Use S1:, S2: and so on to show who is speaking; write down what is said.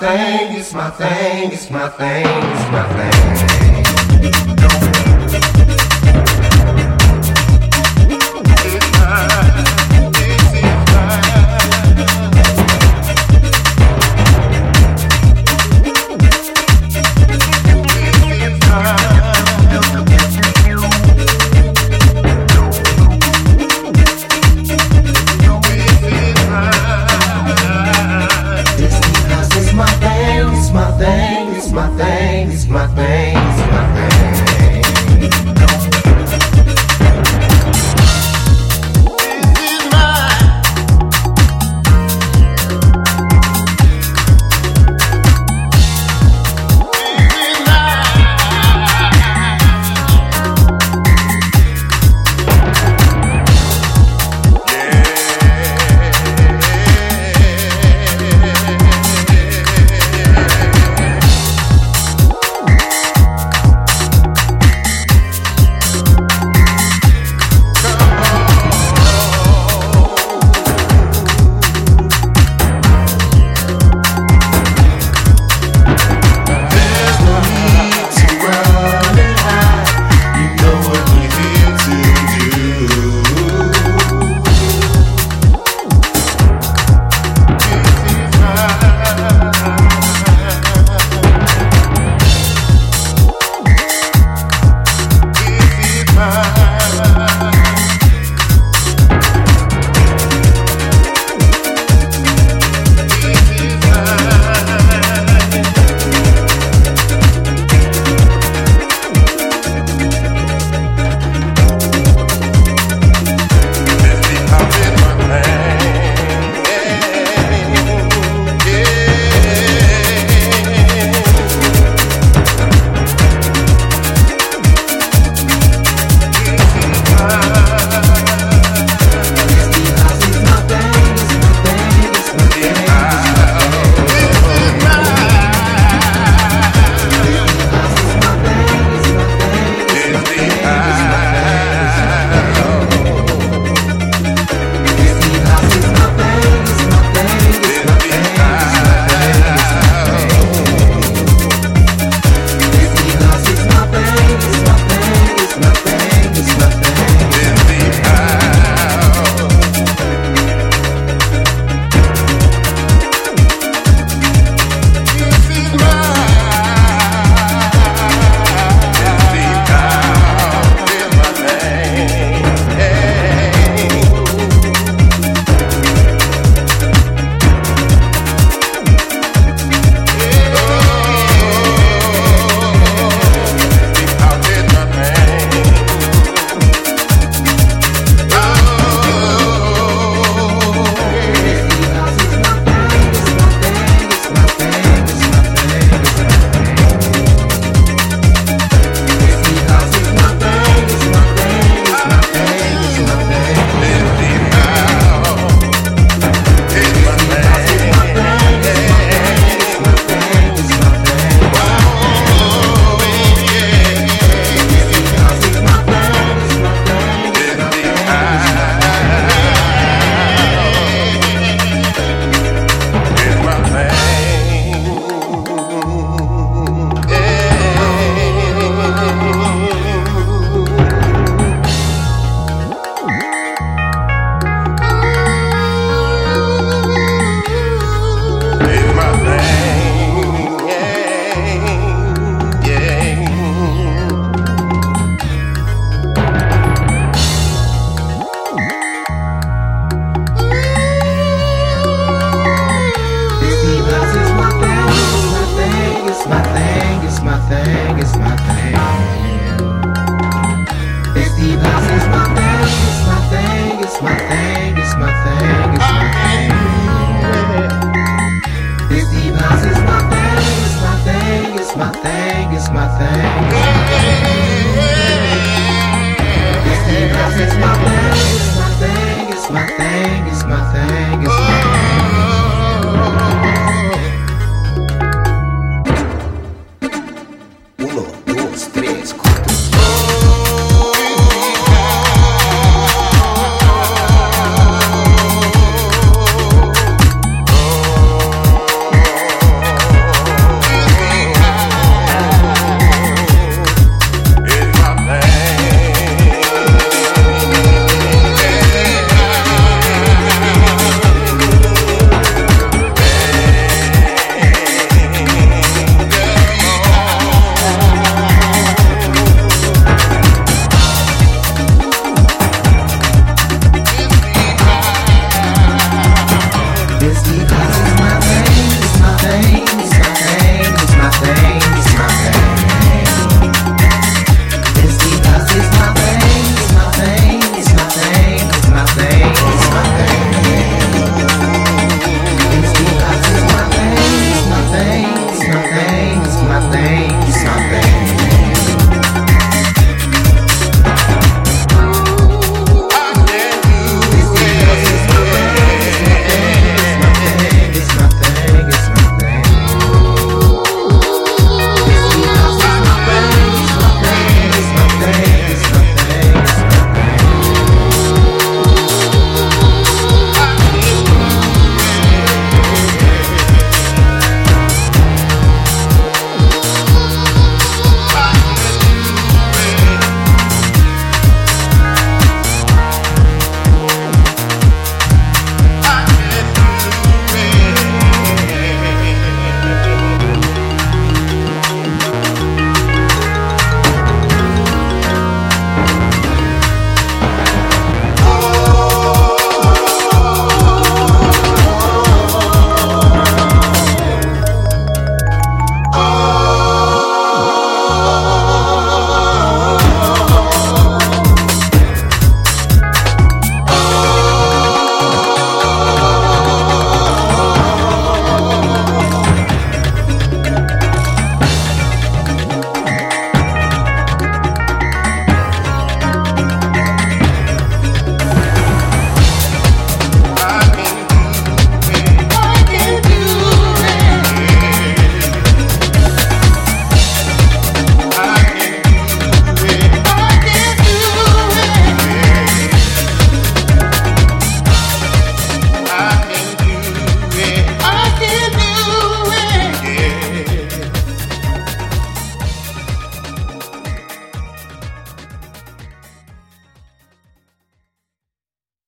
S1: thing, it's my thing, it's
S2: my thing, it's my thing.